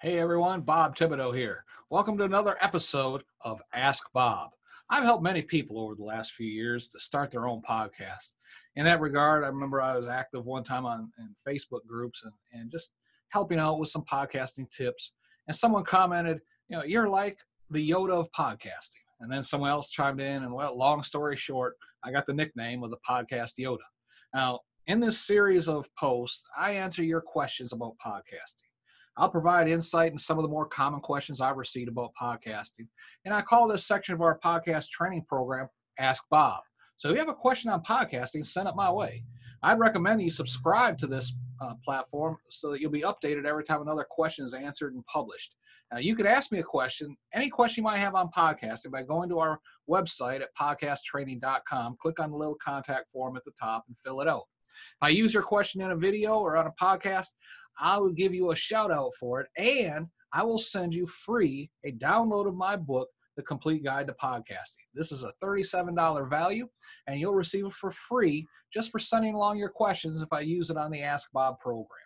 Hey everyone, Bob Thibodeau here. Welcome to another episode of Ask Bob. I've helped many people over the last few years to start their own podcast. In that regard, I remember I was active one time on Facebook groups and, and just helping out with some podcasting tips. And someone commented, you know, you're like the Yoda of podcasting. And then someone else chimed in, and well, long story short, I got the nickname of the podcast Yoda. Now, in this series of posts, I answer your questions about podcasting. I'll provide insight in some of the more common questions I've received about podcasting. And I call this section of our podcast training program Ask Bob. So if you have a question on podcasting, send it my way. I'd recommend you subscribe to this uh, platform so that you'll be updated every time another question is answered and published. Now, you could ask me a question, any question you might have on podcasting, by going to our website at podcasttraining.com. Click on the little contact form at the top and fill it out. If I use your question in a video or on a podcast, I will give you a shout out for it, and I will send you free a download of my book, The Complete Guide to Podcasting. This is a $37 value, and you'll receive it for free just for sending along your questions if I use it on the Ask Bob program.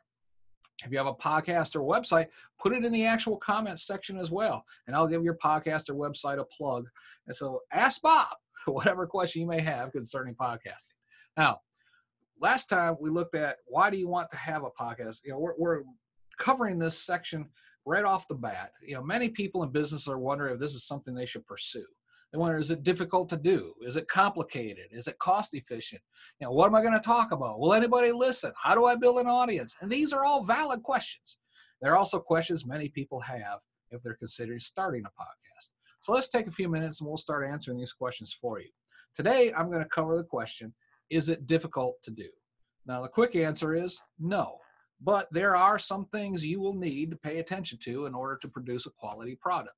If you have a podcast or website, put it in the actual comments section as well, and I'll give your podcast or website a plug. And so ask Bob whatever question you may have concerning podcasting. Now, last time we looked at why do you want to have a podcast you know we're, we're covering this section right off the bat. You know many people in business are wondering if this is something they should pursue. They wonder is it difficult to do? Is it complicated? Is it cost efficient? You know what am i going to talk about? Will anybody listen? How do i build an audience? And these are all valid questions. They're also questions many people have if they're considering starting a podcast. So let's take a few minutes and we'll start answering these questions for you. Today i'm going to cover the question is it difficult to do? Now, the quick answer is no, but there are some things you will need to pay attention to in order to produce a quality product.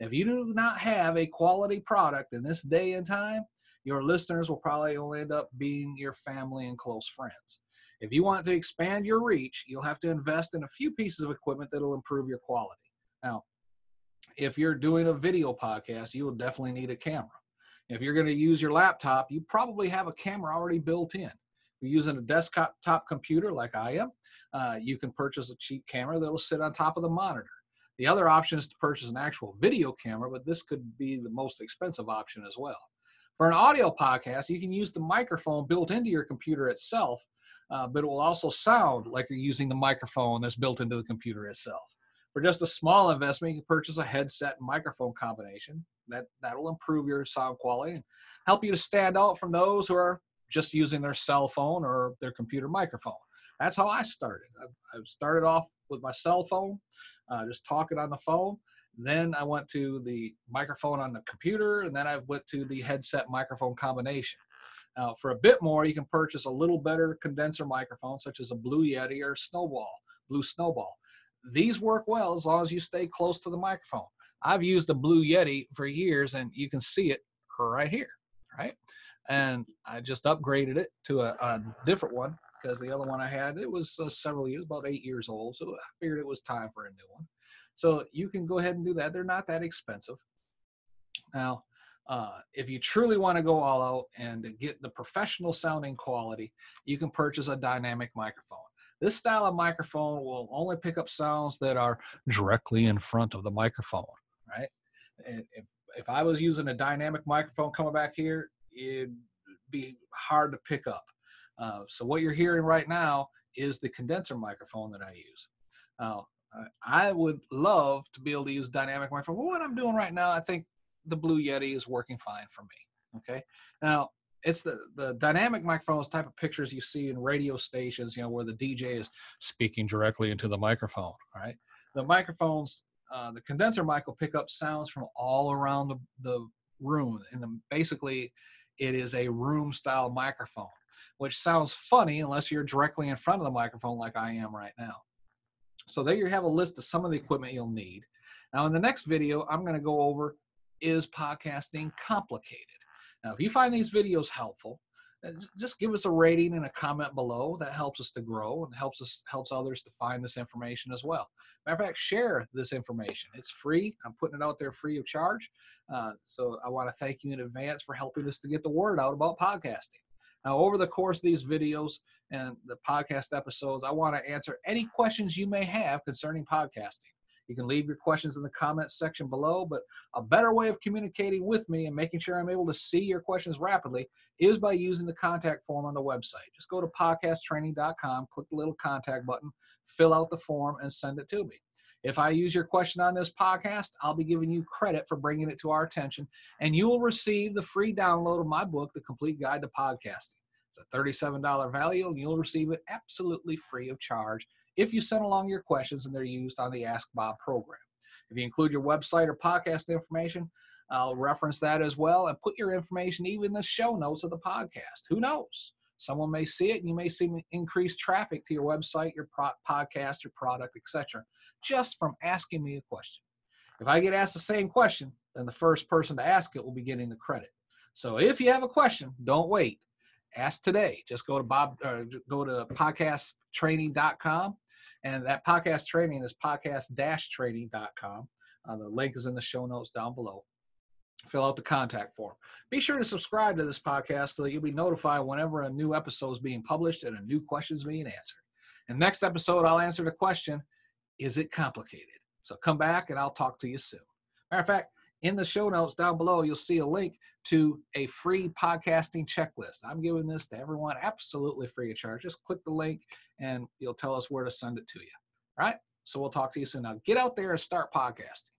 If you do not have a quality product in this day and time, your listeners will probably only end up being your family and close friends. If you want to expand your reach, you'll have to invest in a few pieces of equipment that'll improve your quality. Now, if you're doing a video podcast, you will definitely need a camera. If you're going to use your laptop, you probably have a camera already built in. If you're using a desktop top computer like I am, uh, you can purchase a cheap camera that'll sit on top of the monitor. The other option is to purchase an actual video camera, but this could be the most expensive option as well. For an audio podcast, you can use the microphone built into your computer itself, uh, but it will also sound like you're using the microphone that's built into the computer itself. For just a small investment, you can purchase a headset and microphone combination. That that'll improve your sound quality and help you to stand out from those who are just using their cell phone or their computer microphone. That's how I started. I, I started off with my cell phone, uh, just talking on the phone. Then I went to the microphone on the computer, and then I went to the headset microphone combination. Now, for a bit more, you can purchase a little better condenser microphone, such as a Blue Yeti or Snowball, Blue Snowball. These work well as long as you stay close to the microphone. I've used the Blue Yeti for years, and you can see it right here, right? And I just upgraded it to a, a different one because the other one I had it was uh, several years, about eight years old. So I figured it was time for a new one. So you can go ahead and do that. They're not that expensive. Now, uh, if you truly want to go all out and get the professional sounding quality, you can purchase a dynamic microphone. This style of microphone will only pick up sounds that are directly in front of the microphone right? If, if I was using a dynamic microphone coming back here, it'd be hard to pick up. Uh, so what you're hearing right now is the condenser microphone that I use. Now, I would love to be able to use dynamic microphone. what I'm doing right now, I think the Blue Yeti is working fine for me. Okay. Now, it's the, the dynamic microphones type of pictures you see in radio stations, you know, where the DJ is speaking directly into the microphone, right? The microphones uh, the condenser mic will pick up sounds from all around the, the room. And basically, it is a room style microphone, which sounds funny unless you're directly in front of the microphone like I am right now. So there you have a list of some of the equipment you'll need. Now in the next video, I'm going to go over is podcasting complicated? Now, if you find these videos helpful, just give us a rating and a comment below. That helps us to grow and helps us helps others to find this information as well. Matter of fact, share this information. It's free. I'm putting it out there free of charge. Uh, so I want to thank you in advance for helping us to get the word out about podcasting. Now, over the course of these videos and the podcast episodes, I want to answer any questions you may have concerning podcasting. You can leave your questions in the comments section below, but a better way of communicating with me and making sure I'm able to see your questions rapidly is by using the contact form on the website. Just go to podcasttraining.com, click the little contact button, fill out the form, and send it to me. If I use your question on this podcast, I'll be giving you credit for bringing it to our attention, and you will receive the free download of my book, The Complete Guide to Podcasting. It's a $37 value, and you'll receive it absolutely free of charge if you send along your questions and they're used on the Ask Bob program. If you include your website or podcast information, I'll reference that as well and put your information even in the show notes of the podcast. Who knows? Someone may see it and you may see increased traffic to your website, your pro- podcast, your product, etc., just from asking me a question. If I get asked the same question, then the first person to ask it will be getting the credit. So if you have a question, don't wait. Ask today. Just go to Bob, uh, go to podcasttraining.com and that podcast training is podcast-training.com. Uh, the link is in the show notes down below. Fill out the contact form. Be sure to subscribe to this podcast so that you'll be notified whenever a new episode is being published and a new question is being answered. And next episode, I'll answer the question Is it complicated? So come back and I'll talk to you soon. Matter of fact, in the show notes down below, you'll see a link to a free podcasting checklist. I'm giving this to everyone absolutely free of charge. Just click the link and you'll tell us where to send it to you. All right. So we'll talk to you soon. Now get out there and start podcasting.